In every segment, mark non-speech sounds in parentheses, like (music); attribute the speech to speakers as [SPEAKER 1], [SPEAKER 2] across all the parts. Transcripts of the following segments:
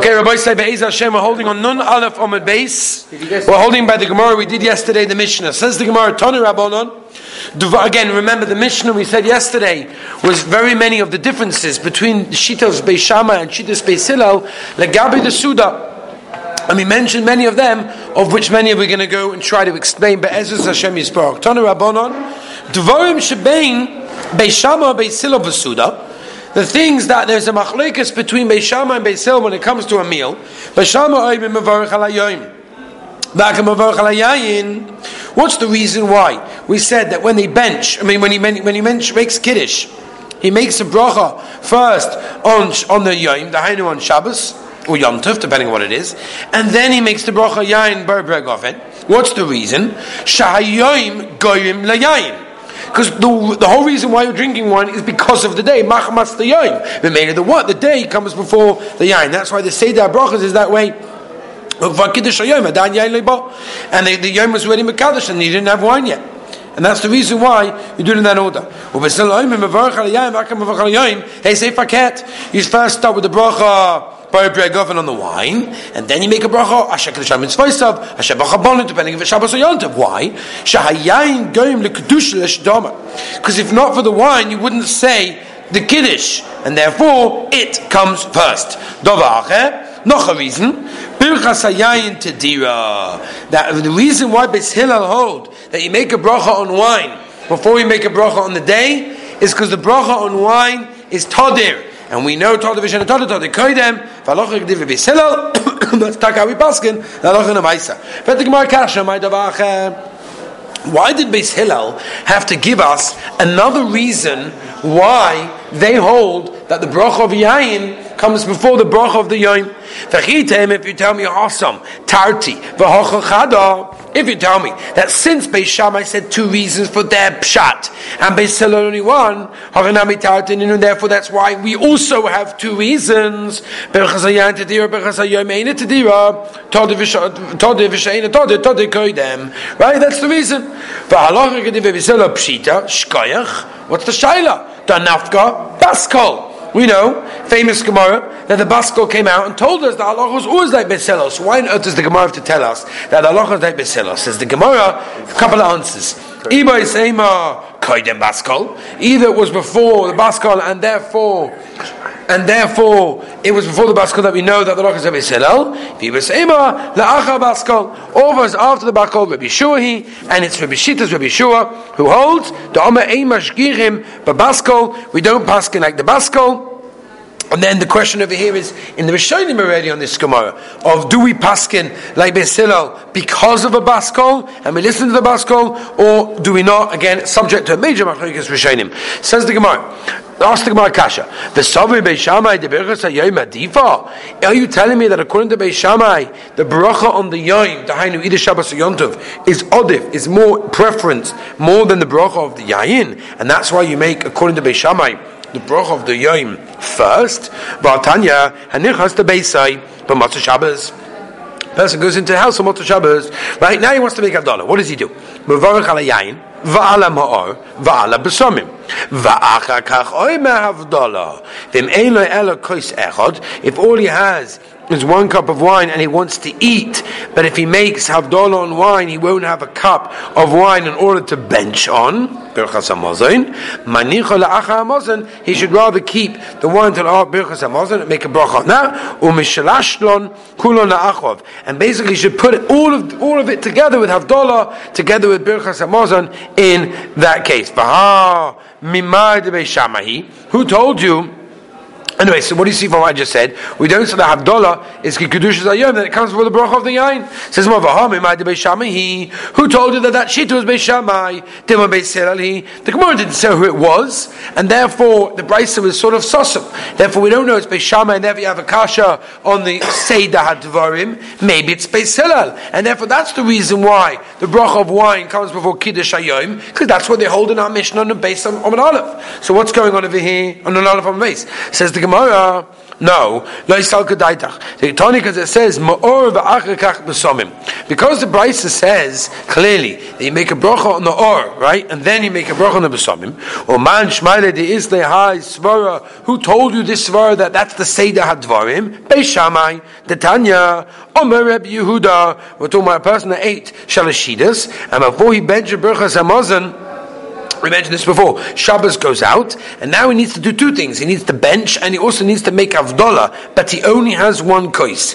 [SPEAKER 1] Okay, Rabbi Say Be'ez Hashem, we're holding on Nun Aleph Omid Beis. We're holding by the Gemara. We did yesterday the Mishnah. Says the Gemara, Tanu Rabbanon. Again, remember the Mishnah we said yesterday was very many of the differences between Shitas Beis Shammai and Shitas Beis Hillel, Legabi the Suda. And we mentioned many of them, of which many we're going to go and try to explain. Ezra Hashem Yisparach. Tanu Rabbonon. Dvarim Shebein Beis Shammai Beis Hillel Besuda the things that there's a machlekes between Beishama and Beisil when it comes to a meal. Beishama oibim mevarich alayoyim. What's the reason why? We said that when they bench, I mean, when he when he makes kiddush, he makes a bracha first on on the yom, the hainu on Shabbos or Yom Tov, depending on what it is, and then he makes the bracha yain bar it. What's the reason? Shahayoim goyim layayin. Because the, the whole reason why you're drinking wine is because of the day. Machmas the yain. The made of the what? The day comes before the yain. That's why the Seder Brachas is that way. And the, the yom was already Mekadosh and he didn't have wine yet. And that's the reason why you do it in that order. Hey, say faket. You first start with the bracha by Bregoven on the wine, and then you make a bracha, Asher Kedusha Mitzvaysav, Asher Bachabonim, depending if it's Shabbos or Yontav. Why? Shahayayin Goyim Lekudusha Leshdama. Because if not for the wine, you wouldn't say the Kiddush, and therefore it comes first. Dovache. Noch a reason. Birchas hayayin tedira. That the reason why Beis Hillel hold that you make a bracha on wine before you make a bracha on the day is because the bracha on wine is tadir. And we know Todah Vishan Todah Todah Koidem, Valoch Gdiv (coughs) Taka we Paskin, Valoch. But the Gemara Kasha, my why did Beis Hillel have to give us another reason why they hold that the bracha of yain comes before the bracha of the yom? If you tell me awesome, tarti, v'hochachada, if you tell me that since Beis Shammai said two reasons for their pshat, and Beis Hillel only one, and therefore that's why we also have two reasons. Right, that's the reason. What's the shaila? The nafka baskol. We know, famous Gemara, that the Baskol came out and told us that Allah was always like Beselos. Why on earth does the Gemara have to tell us that Allah is like Beselos? Says the Gemara, a couple of answers. Either it was before the Baskol and therefore and therefore it was before the Baskol that we know that the Rosh is Hillel. Vibasema la'acha Baskol. All of us after the Baskol, Rabbi Shuahi, and it's Rabbi Shitas Rabbi Shua who holds the Omer Eimash Girim Baskol. We don't paskin like the Baskol. And then the question over here is in the Rishonim already on this Gemara of do we paskin like Beis because of a baskol and we listen to the baskol, or do we not? Again, subject to a major machlokes Rishonim. Says the Gemara. Ask the Gemara Kasha. The Savi Beis Shammai the Berachas Hayoyim Adifa. Are you telling me that according to Beis Shammai, the bracha on the Yom, the Hainu Ida Shabbos Yontov, is odif, is more preference more than the bracha of the Yayin, and that's why you make according to Beis Shammai the bracha of the Yom first. Vatanya hanichas the Beisai, but Matzah Shabbos. Person goes into the house on Matzah Shabbos. Right now he wants to make a dollar. What does he do? Mevarach ala yain, lo ela kois echad. If all he has is one cup of wine and he wants to eat, but if he makes Havdalah on wine, he won't have a cup of wine in order to bench on. He should rather keep the wine till Birchas Hamazon and make a bracha that. And basically, should put all of all of it together with Havdalah, together with Birchas Hamazon in that case. Who told you? Anyway, so what do you see from what I just said? We don't say that Havdalah is Kiddush Ayom, that it comes before the bracha of the Yain. Says He Who told you that that shit was Beis Shammai? The Gemara didn't say who it was, and therefore the Brisa was sort of sossum. Therefore, we don't know it's Beis Shammai, and therefore you have a kasha on the Seidah Hadvarim. Maybe it's Beis and therefore that's the reason why the bracha of wine comes before Kiddush Ayom, because that's what they hold in our mission on the base on, on an Aleph. So what's going on over here on an Aleph on the base? Says the Gemara, No, because it says ma'or v'achakach besomim. Because the Brisa says clearly that you make a bracha on the or, right, and then you make a bracha on the besomim. Or man shmaile de isle hai svara. Who told you this svara that that's the seder hadvarim? Beishamai, the Tanya, Omer Reb Yehuda. We're talking about a person that ate shalashidas, and before he bench a bracha samazon. We mentioned this before. Shabbos goes out, and now he needs to do two things. He needs to bench, and he also needs to make avdola, but he only has one kois.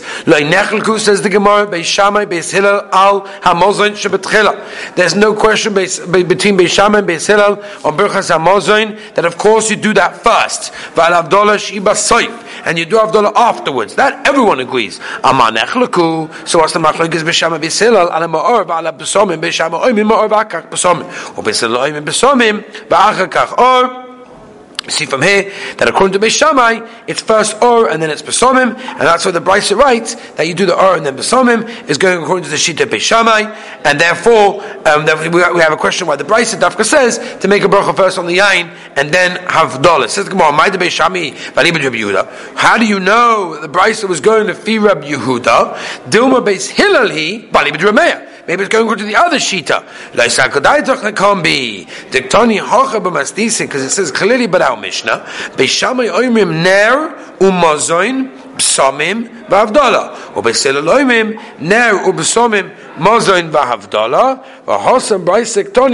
[SPEAKER 1] says the Gemara, Beis Hillel, Al Hamozon Shabbatchila. There's no question between Beishamai and Beis Hillel on Berchas Hamozon that of course you do that first. Val avdola shiba soif, and you do avdola afterwards. That everyone agrees. Aman Echlaku, so what's the machlok is Beishamai Beis Al Ma'or, Val Besomim, Beishamai Oimim Ma'or, Vakak Besomim, or Beis Hillel Oimim Besomim, Chachamim, Ba'achakach Or, see from here that according to Beishamai, it's first Or and then it's Besomim, and that's why the Brisa writes that you do the Or and then Besomim is going according to the Shita Beishamai, and therefore um, we have a question why the Brisa Dafka says to make a bracha first on the Yain and then have Dollars. Says Gemara, How do you know the Brisa was going to Fi Rab Yehuda? Dilma Beis Hillel he, Bali B'Rameah. Maybe it's going to the other shita. Because it says clearly but our Mishnah. Ner umazoin psamim v'avdala. Ubesil oimrim ner ubsamim mazoin v'avdala.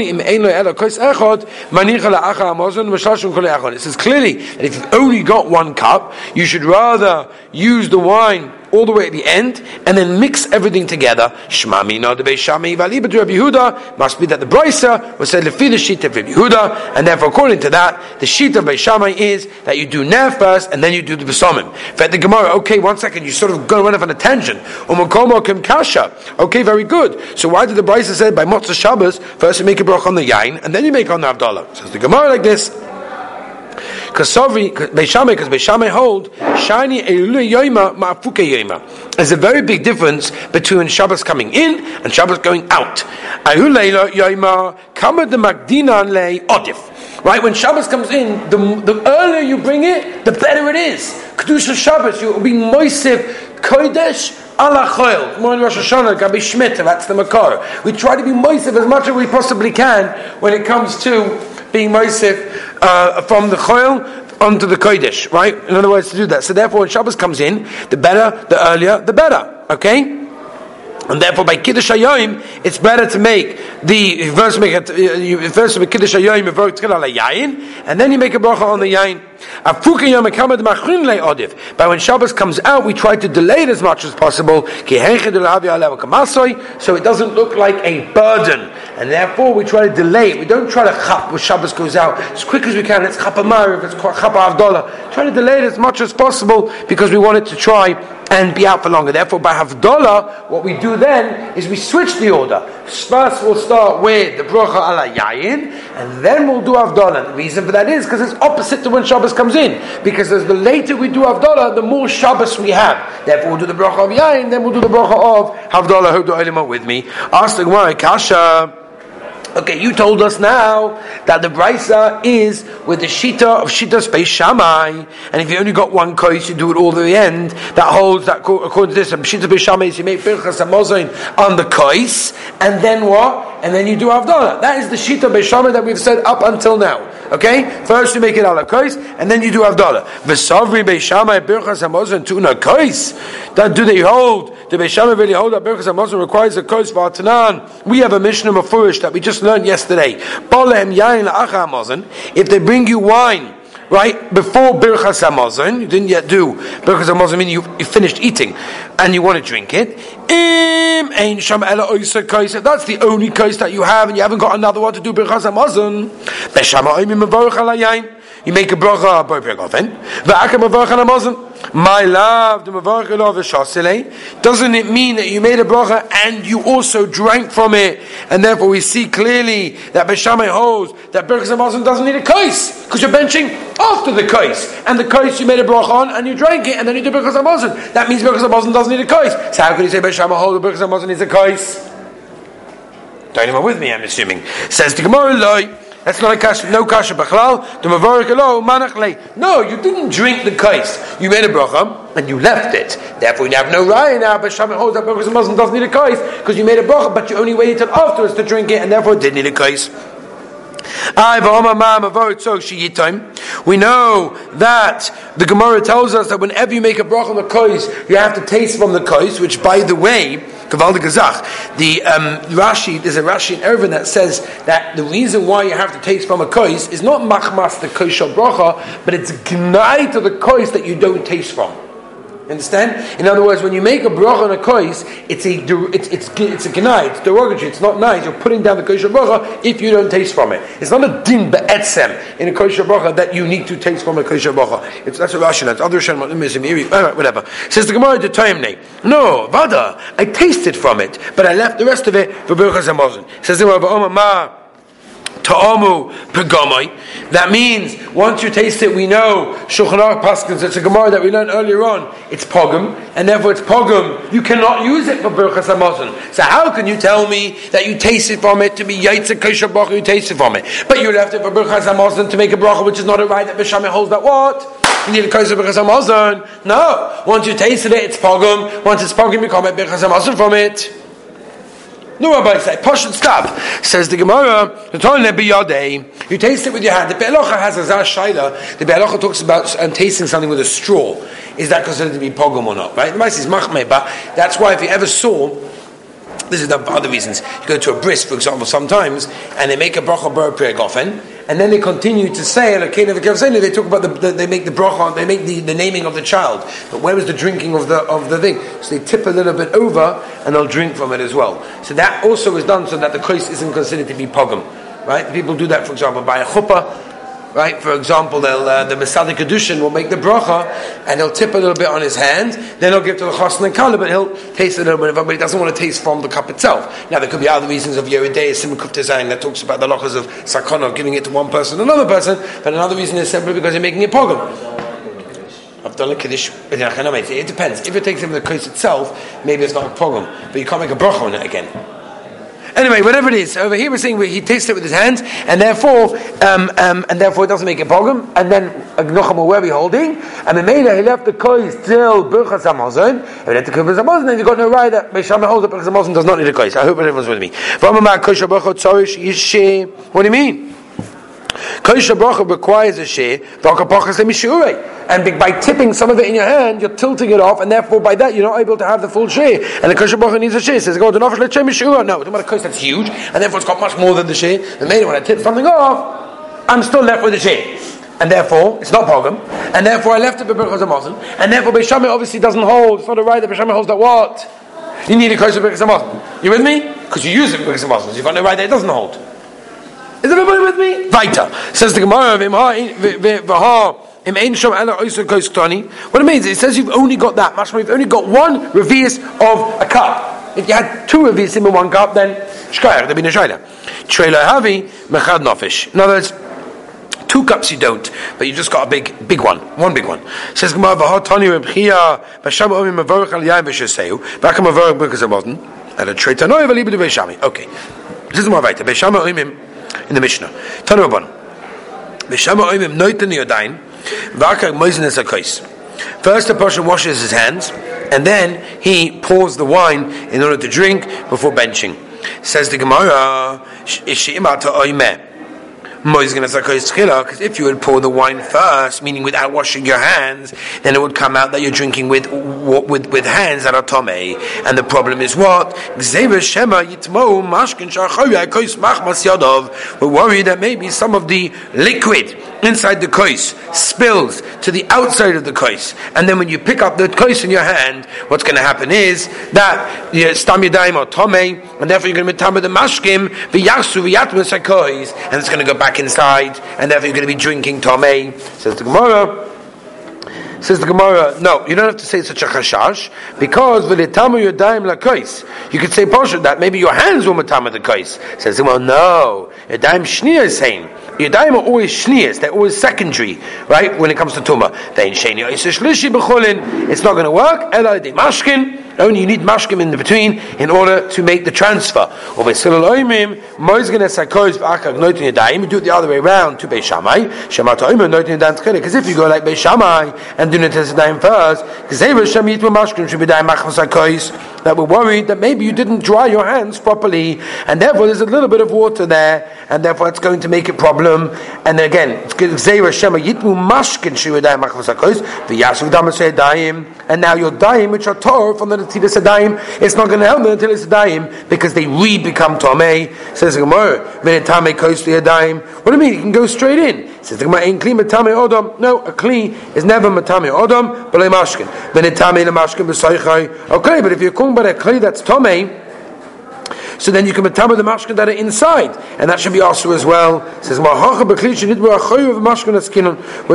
[SPEAKER 1] Im ela kois la'acha amazon. It says clearly that if you've only got one cup, you should rather use the wine all the way at the end, and then mix everything together. Shmami no de Beishami Vali Rabbi Yehuda must be that the brisa was said lefi the sheet of Rabbi Yehuda, and therefore according to that, the sheet of Beishami is that you do ner first and then you do the besomim. For the Gemara, okay, one second, you sort of to run off on a tangent. Kasha. Okay, very good. So why did the brisa say by Motzah Shabbos first you make a brach on the yain and then you make on the Avdallah? Says the Gemara like this. Kasovri, Beishamay, because Beishamay hold, Shani Eilu Yoima Ma'afuke Yoima. There's a very big difference between Shabbos coming in and Shabbos going out. Ayuleila Yoima, Kama de Magdina Le Odif. Right, when Shabbos comes in, the, the earlier you bring it, the better it is. Kedusha Shabbos, you'll be moisif, kodesh, Allah Choil, more in Rosh Hashanah, Gabi Shmita, that's the Makar. We try to be moisif as much as we possibly can when it comes to being Moisif uh, from the Choil onto the Kodesh, right? In other words, to do that. So therefore, when Shabbos comes in, the better, the earlier, the better. Okay? And therefore, by Kiddush Hayoim, it's better to make the first make it, you first make Kiddush Hayoim, you vote Yain, and then you make a bracha on the Yain. But when Shabbos comes out, we try to delay it as much as possible, so it doesn't look like a burden, and therefore we try to delay it. We don't try to chap when Shabbos goes out as quick as we can. It's chap if it's avdola. Try to delay it as much as possible because we want it to try and be out for longer. Therefore, by Havdalah, what we do then is we switch the order. First, we'll start with the Bracha ala Yayin, and then we'll do Havdalah. The reason for that is because it's opposite to when Shabbos comes in. Because as the later we do Havdalah, the more Shabbos we have. Therefore, we'll do the Bracha of Yayin, then we'll do the Bracha of Havdalah. Hope the are with me. Ask the Gemara, Kasha. Okay, you told us now that the brisa is with the shita of shitas Beis Shammai, and if you only got one kois, you do it all to the end. That holds that according to this, shitas Beis Shammai is you make hamozin on the kois, and then what? And then you do avdala. That is the shita beishamai that we've said up until now. Okay, first you make it ala kois, and then you do avdala. V'savri beishamai birchas hamozin tuna kois. That do they hold? The beishamai really hold that birchas hamozin requires a kois v'atanan. We have a a furish that we just learned yesterday. If they bring you wine, right, before Birchas Hamazon, you didn't yet do Birchas Hamazon, meaning you, you finished eating, and you want to drink it, that's the only case that you have, and you haven't got another one to do Birchas Hamazon, you make a bracha by Begofen. V'akam mavarach on Hamazon. My love, the mavarach of shasile. Doesn't it mean that you made a bracha and you also drank from it, and therefore we see clearly that Beshamay holds that Birchas Hamazon doesn't need a kais because you're benching after the kais, and the kais you made a bracha on and you drank it, and then you do Birchas Hamazon. That means Birchas Hamazon doesn't need a kais. So how can you say Beshamay holds that Birchas Hamazon needs a kais? Don't you with me? I'm assuming. Says the Gemara, That's not a kasha, no kasha b'chlal. The mavarik alo manach No, you didn't drink the kais. You made a bracha and you left it. Therefore, you have no raya now. But Shabbat holds that because a Muslim doesn't need a kais because you made a bracha, but you only waited till afterwards to drink it, and therefore didn't need a kais. We know that the Gemara tells us that whenever you make a bracha on the kois, you have to taste from the kois, which, by the way, the um, Rashi, there's a Rashi in Eruvin that says that the reason why you have to taste from a kois is not machmas the kois bracha, but it's gnai to the kois that you don't taste from. Understand? In other words, when you make a bracha on a kois, it's a it's it's it's a gnai, it's derogatory, it's not nice. You're putting down the kois bracha if you don't taste from it. It's not a din be'etzem in a kois bracha that you need to taste from a kois bracha. It's that's a Rashi. That's other Shem whatever. Says the Gemara to Taimne. No, vada, I tasted from it, but I left the rest of it for berachas hamazon. Says the Gemara, ma. Ta'amu pegomai. That means once you taste it, we know Shulchan Aruch Paskins. It's a Gemara that we learned earlier on. It's pogum, and therefore it's pogum. You cannot use it for Birchas Hamazon. So how can you tell me that you tasted from it to be Yaitze Kosher Bracha? You tasted from it, but you left it for Birchas Hamazon to make a bracha, which is not a right that Bishameh holds that what. You need a kosher birchas hamazon. No, once you tasted it, it's pogum. Once it's pogum, you can't make birchas hamazon from it. No, Rabbi say, and stop. Says the Gemara, you taste it with your hand. The Be'alocha has a Zah Shaila. The Be'alocha talks about um, tasting something with a straw. Is that considered to be pogum or not? Right? The Mice is machme, but that's why if you ever saw this is the other reasons. You go to a bris, for example, sometimes, and they make a bracha bar prayer gofen, and then they continue to say, they talk about the, the, they make the bracha, they make the, the naming of the child. But where was the drinking of the of the thing? So they tip a little bit over, and they'll drink from it as well. So that also is done so that the kos isn't considered to be pogum. Right? People do that, for example, by a chuppah Right? For example, uh, the Masada Kedushin will make the bracha and he'll tip a little bit on his hand, then he'll give to the Chassan and Kala, but he'll taste a little bit of it, but he doesn't want to taste from the cup itself. Now, there could be other reasons of Yeridei, Simukuf Design, that talks about the lochas of Sakana, giving it to one person another person, but another reason is simply because you're making it pogum. I've done a it depends. If it takes him the case itself, maybe it's not a problem, but you can't make a bracha on it again. Anyway, whatever it is, over here we're saying he tastes it with his hands, and therefore, um, um, and therefore it doesn't make a pogum. And then Agnochem where we holding, and the Mela he left the kois till Birchas Hamazon, and then the Birchas Hamazon, then you got no right that Beisham holds that Birchas Hamazon does not need a kois. I hope everyone's with me. What do you mean? Kosher bracha requires a share, and by tipping some of it in your hand, you're tilting it off, and therefore by that you're not able to have the full share. And the kosher bracha needs a share. Says, "Go to nafesh lechem mishura." No, it's about a kosher that's huge, and therefore it's got much more than the share. And maybe when I tip something off, I'm still left with the share. And therefore, it's not pogum. And therefore, I left it by Birchas Hamazon. And therefore, Beishamah obviously doesn't hold. It's not a right that Beishamah holds that what? You need a kosher Birchas Hamazon. You with me? Because you use it Birchas Hamazon. You've got no right that it doesn't hold. Is everybody with me? Vaita. Says the Gemara, what it means, it says you've only got that. Much you've only got one revius of a cup. If you had two revius in one cup, then shkayach, there'd be no shayla. In other words, two cups you don't, but you just got a big, big one, one big one. Says Gemara. Okay. This is more weiter. In the Mishnah. Tanu Rabban. V'shama oimim noiten yodain, v'akar moisin es hakos. First, the person washes his hands, and then he pours the wine in order to drink before benching. Says the Gemara, "Ishimata oimeh." Because if you would pour the wine first, meaning without washing your hands, then it would come out that you're drinking with with, with hands that are tome. And the problem is what? We're worried that maybe some of the liquid inside the kois spills to the outside of the kois. And then when you pick up the kois in your hand, what's going to happen is that you stam yadayim or tome, and therefore you're going to be tamid the mashkim, v'yasu v'yatmas kois, and it's going to go back back inside, and therefore you're going to be drinking Tomei. Says the Gemara. Says the Gemara, no, you don't have to say such a chashash because v'litamu yodayim lakais. You could say portion that maybe your hands will matama the kais. Says the Gemara, no, yodayim shnia is saying. Yodayim are always shnias; they're always secondary, right? When it comes to tuma, they sheni It's not going to work. Ela mashkin Only you need mashkim in the between in order to make the transfer. Or oimim, you do it the other way around to Beis Shammai. Shemata oimim noitin yadayim because if you go like Beis Shammai and do Netilas Yadayim first, because they were Shem Yitmu Mashkim be Machmas that we're worried that maybe you didn't dry your hands properly, and therefore there's a little bit of water there, and therefore it's going to make a problem. And again, and now your daim, which are Torah from the Natilas Yadayim, it's not going to help the Natilas Daim because they re become Tomei. Says the Gemara, What do you mean? You can go straight in. Says the Gemara, "Ain't matame odom." No, a kli is never matame odom, but a mashkin. Okay, but if you're about a kli that's tame, so then you can matame the mashkin that are inside, and that should be also as well. It says We're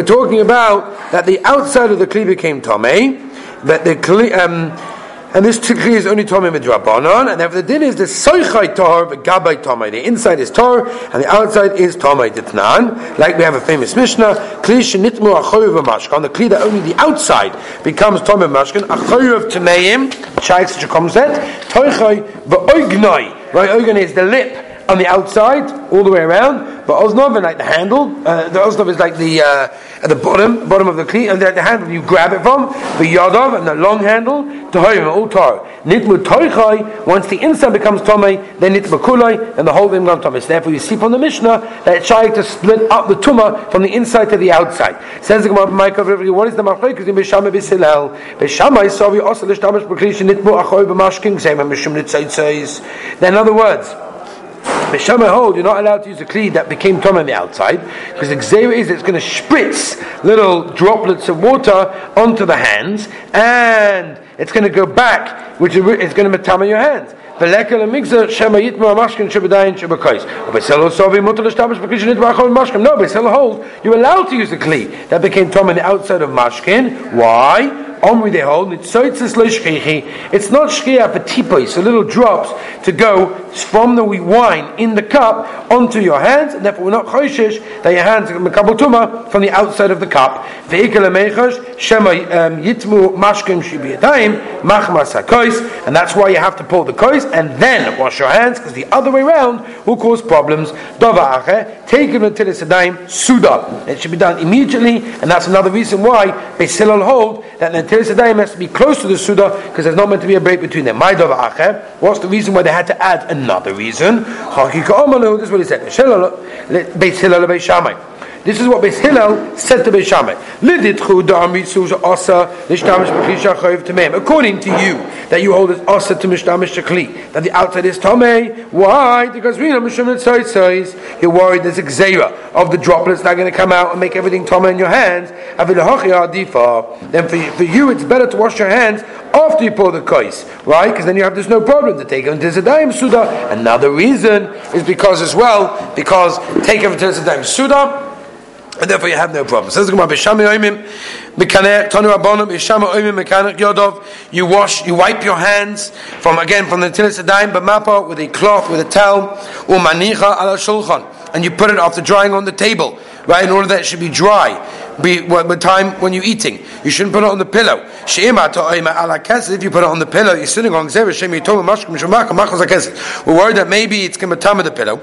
[SPEAKER 1] talking about that the outside of the kli became tame, that the kli. Um, and this tikri is only Tomei midrabanon, and therefore the din is the soichai the gabai Tomei. The inside is tor, and the outside is Tomei ditnan. Like we have a famous Mishnah, kli shenitmu achoyev mashkan. The kli that only the outside becomes Tomei mashkan, achoyev tameim, shaykh such a concept, toichai v'oignoi. Right, oignoi is the lip on the outside, all the way around. But oznov and like the handle. Uh, the oznov is like the uh, at the bottom, bottom of the kli, and the handle you grab it from. The yadav and the long handle. Tahoyim utar nitmu toichai. Once the inside becomes tomei, then nitmu kulai, and the whole thing becomes tomei. Therefore, you see from the Mishnah that it's trying to split up the tuma from the inside to the outside. Says the Gemara, Michael, what is the machlekes in Bishama Bisilel? Bishama is savi also lishtamish b'kli nitmu achoy b'mashkin same mishum nitzaytzayis. Then, in other words. Beshama hold, you're not allowed to use a kli that became tom on the outside, because the gzera is it's going to spritz little droplets of water onto the hands, and it's going to go back, which is going to metama your hands. ולקל המגזר שמא יתמו המשכן שבדיין שבקויס. ובסלו סובי מותר להשתמש בכלי שנתבע אחר משכן. No, בסלו hold, you're allowed to use a kli that became tom on the outside of mashkin. Why? Omri they hold, it's It's not shkia for tipos, so little drops to go from the wine in the cup onto your hands, and therefore we're not choishish that your hands are makabel tuma from the outside of the cup. Ve'ikal amechash shema um, yitmu mashkim shibiyadayim machmas hakois, and that's why you have to pull the kois and then wash your hands, because the other way around will cause problems. Dova take him until it's a dime suda. It should be done immediately, and that's another reason why Beis hold that Teres has to be close to the Suda because there's not meant to be a break between them. What's the reason why they had to add another reason? This is what he said. This is what Beis Hillel said to Beis Shammai. According to you, that you hold it asa to mishtamish shakli, that the outside is tomei. Why? Because we know mishum You're worried there's a gzeira of the droplets that are going to come out and make everything tomei in your hands. Then for for you, it's better to wash your hands after you pour the kais, right? Because then you have this no problem to take it into Zedayim Suda. Another reason is because as well, because take it into Zedayim Suda and therefore you have no problem. Says the Gemara, "B'shami oimim mekaneh tonu abonim b'shami oimim mekanek yodov." You wash, you wipe your hands from again from the tilis adayim b'mapa with a cloth with a towel or manicha ala shulchan, and you put it after drying on the table, right? In order that it should be dry be what time when you're eating. You shouldn't put it on the pillow. If you put it on the pillow, you're sitting on We're worried that maybe it's going to tam the pillow,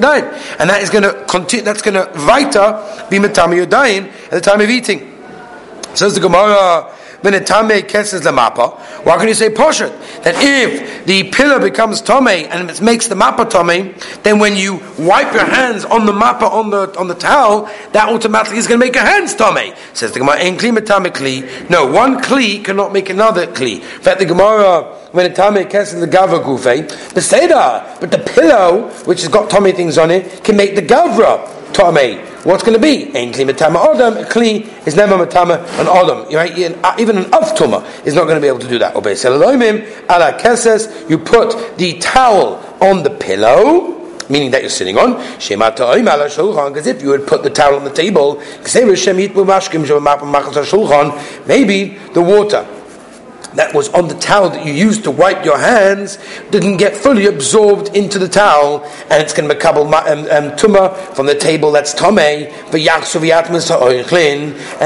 [SPEAKER 1] dying. and that is going to continue. That's going to vita be matama yodayim at the time of eating. Says the Gemara. Benetame keses lamapa. Why can you say poshut? That if the pillar becomes tome and it makes the mappa tome, then when you wipe your hands on the mappa on the on the towel, that automatically is going to make your hands tome. Says the Gemara, "Ein kli kli." No, one kli cannot make another kli. In fact, the Gemara when a tame keses the gavra gufe, the seda, but the pillow which has got tome things on it can make the gavra tome. What's going to be? Ein kli matama. A kli is never matama an adam. Right? Uh, even an avtuma is not going to be able to do that. Obey selalomim ala keses. You put the towel on the pillow meaning that you're sitting on. Because if you would put the towel on the table, maybe the water that was on the towel that you used to wipe your hands didn't get fully absorbed into the towel, and it's going to become um, um, from the table that's tome, and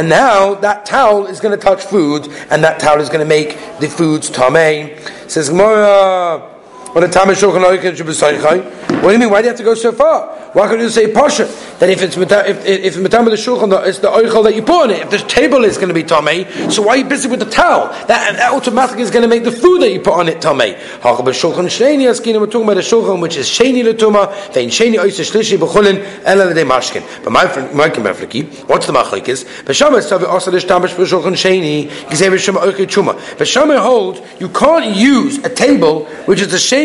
[SPEAKER 1] now that towel is going to touch food, and that towel is going to make the foods tome. Says Gemara. What do you mean? Why do you have to go so far? Why can't you say pasha that if it's if, if it's the shulchan, it's the oichel that you put on it. If the table is going to be tamei, so why are you busy with the towel? That, that automatically is going to make the food that you put on it tamei. Hachab shulchan sheni askin. We're talking about the shulchan which is sheni letuma. Vein sheni oisa shlishi b'chulin ela l'dei mashkin. But my my mefliki, what's the machlik is? B'shamah savi asa l'shtamish b'shulchan sheni gizev shema oichel chuma. B'shamah holds you can't use a table which is a sheni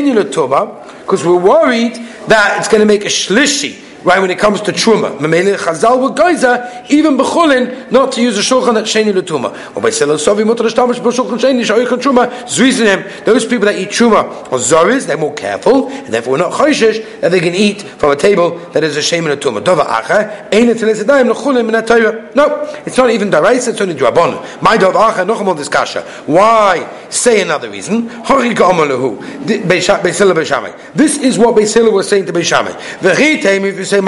[SPEAKER 1] because we're worried that it's going to make a shlishi right when it comes to truma. Mamele chazal with geyser, even bechulin, not to use a shulchan that sheni l'tuma. Or by selo sovi mutar shtamish b'shulchan sheni shoyichan truma. Those people that eat truma or zoris, they're more careful, and therefore not choishish that they can eat from a table that is a sheni l'tuma. Dova acha min. No, it's not even daraisa, it's only drabon. My dov acha nocham this kasha. Why say another reason? Hori ga'amalahu. This is what Beisila was saying to Beishamai. V'chitei say.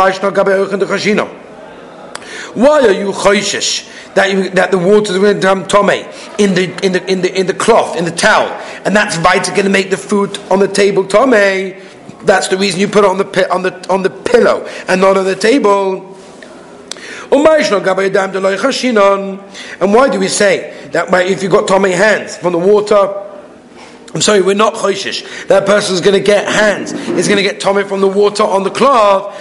[SPEAKER 1] Why are you choishish that you, that the water is going to come tome in the in the in the in the cloth in the towel, and that's right going to make the food on the table tome? That's the reason you put it on the on the on the pillow and not on the table. Oh, and why do we say that if you've got Tommy hands from the water? I'm sorry, we're not choishish. That person's going to get hands. He's going to get tummy from the water on the cloth.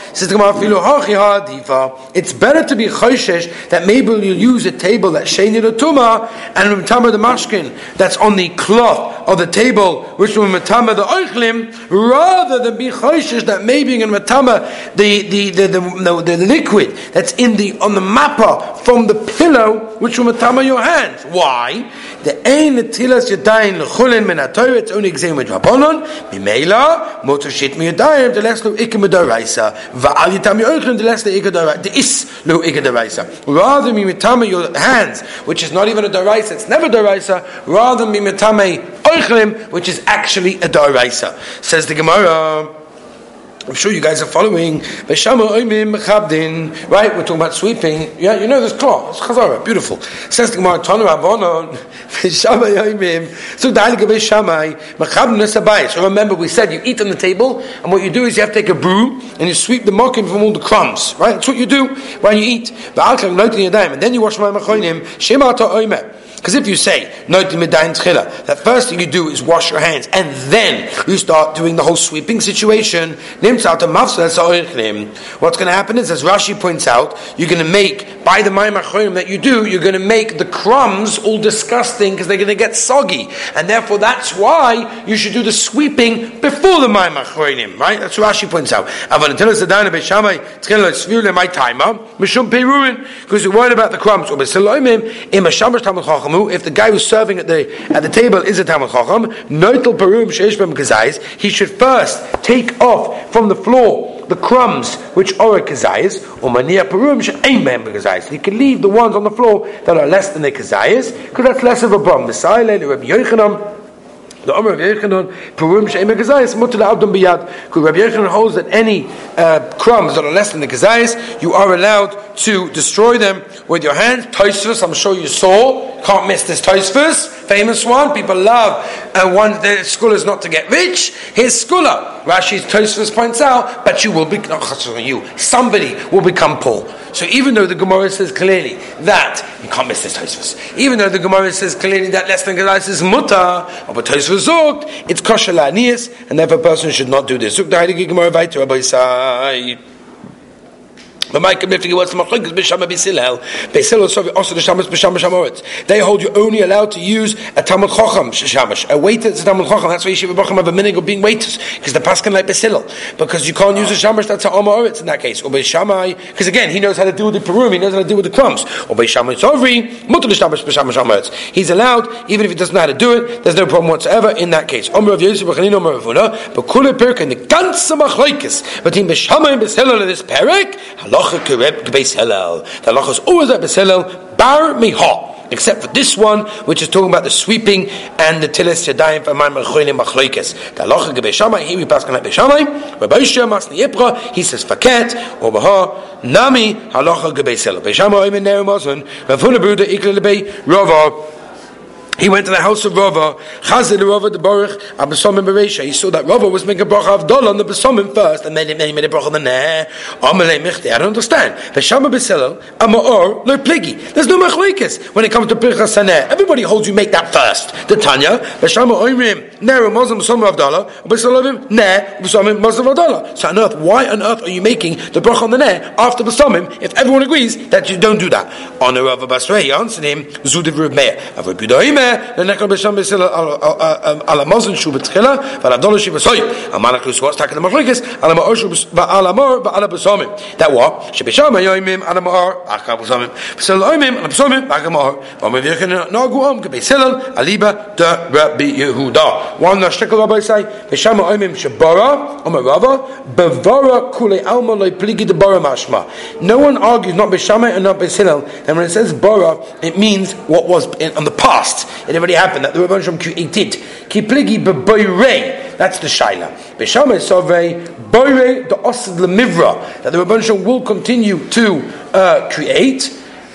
[SPEAKER 1] It's better to be choishish that maybe you'll use a table that's sheni tuma and mitama the mashkin that's on the cloth of the table, which will mitama the oichlim, rather than be choishish that maybe you're going to the the, the, the, the, liquid that's in the on the mappa from the pillow, which will mitama your hands. Why? The ein netilas yadayin lechulin min Torah, it's only exam with Rabbanon, Mimela, Motor Shit Miyadayim, the less lo Ikka Medaraisa, Va'al Yitam Yoichlin, the less the Ikka Daraisa, the Is lo Ikka Daraisa. Rather Mimitame your hands, which is not even a Daraisa, it's never Daraisa, rather Mimitame Oichlim, which is actually a Daraisa. Says the Gemara, I'm sure you guys are following. Right, we're talking about sweeping. Yeah, you know this cloth. It's chazara, beautiful. Says the Gemara, Tanu Avonon, (laughs) So remember, we said you eat on the table, and what you do is you have to take a broom and you sweep the mokim from all the crumbs. Right? That's what you do when you eat. And then you wash my machonim. Shemata oimer. Because if you say, that first thing you do is wash your hands and then you start doing the whole sweeping situation, what's going to happen is, as Rashi points out, you're going to make, by the Mayim that you do, you're going to make the crumbs all disgusting because they're going to get soggy. And therefore that's why you should do the sweeping before the Mayim right? That's what Rashi points out. Because you're worried about the crumbs if the guy who's serving at the at the table is a Talmud Chacham, noitel parum sheishbem kazayis, he should first take off from the floor the crumbs which are a kazayis, or mania parum she'ain bem kazayis. He can leave the ones on the floor that are less than the kazayis, because that's less of a problem. The Rabbi Yochanan, the Omer of Yechanan, Purim She'emer Gazayis, Mutal Abdum Biyad. Because Rabbi Yechanan holds that any uh, crumbs that are less than the Gazayis, you are allowed to destroy them with your hands. Toisvus, I'm sure you saw, can't miss this Toisvus, famous one. People love uh, one, the school is not to get rich. Here's Skula. Rashi's Toisvus points out, but you will be, not you, somebody will become poor. So even though the Gemara says clearly that you can't miss this Tosfos, even though the Gemara says clearly that less than Gedais is muta, but Tosfos zogt, it's kosher la'anias, and therefore a person should not do this. Heilige Gemara. But my committee was machlokes b'shama b'silel. B'silel so also the shamas b'shama shamoritz. They hold you only allowed to use a talmud chacham shamash. A waiter is a talmud chacham. That's why yeshiva b'cham have a minig of being waiters because the paskin like b'silel because you can't use a shamash that's a omoritz in that case. Or b'shamai because again he knows how to deal with the perum. He knows how to deal with the crumbs. Or b'shamai tzovri mutar the shamash b'shama shamoritz. He's allowed even if he doesn't know how to do it. There's no problem whatsoever in that case. Omer of Yosef b'chanin omer of Huna. But kule and the ganze machlokes between b'shamai and b'silel in this perek halacha kereb gbeis Hillel. The halacha is always at Beis Hillel, bar miha. except for this one, which is talking about the sweeping and the tilis yadayim man mecholim machloikes. The halacha gebe shamai, here we pass on be shamai, Rabbi Yisha masni yipra, he says faket, or baha, nami halacha gebe selo. Be shamai oimen nero mazon, Rav Huna Bruda ikle lebe, Rava, he went to the house of Rava, Chazir Rava the Baruch, Abbasamim Beresha. He saw that Rava was making a bracha of Dol on the Basamim first, and then he made a bracha on the Neh. Amalei. I don't understand. Veshama Beselel, Amaor, Lo Pligi. There's no machlekes when it comes to Pircha Saneh. Everybody holds you make that first. The Tanya, Veshama Oimrim, Ner Muslim Basamim Avdallah, Basalovim, Neh, Basamim Muslim Avdallah. So on earth, why on earth are you making the bracha on the Neh after Basamim if everyone agrees that you don't do that? On the Rava Basrei, he answered him, Zudiv Reb Meir. Avu לנקל בשם בסל על המוזן שהוא בתחילה ועל הדולר שבסוי אמר הכלוס וואס תקת המחליקס על המאור ועל המאור ועל הבסומים that what שבשם היומים על המאור אחר הבסומים בסל היומים על הבסומים אחר המאור ומביא כן נהגו עם כבסלל אליבא דרבי יהודה one נשתקל רבי סי בשם היומים שבורה אומר רבא בבורה כולי אלמה לא פליגי דבורה משמע no one argues not בשמי and not בסלל and when it says bora it means what was in, on the past it already happened that the Rabban Shem created. Kipligi beboirei. That's the shaila. Beshame sovei boirei the osad lemivra that the Rabban Shem will continue to uh, create.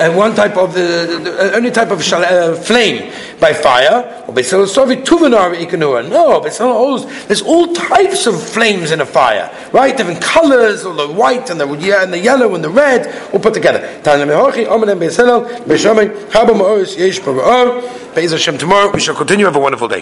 [SPEAKER 1] uh, one type of the, the, only type of shal, uh, flame by fire. Or No, there's all types of flames in a fire, right? Different colors, or the white and the yeah, and the yellow and the red, all put together. Tomorrow we shall continue. Have a wonderful day.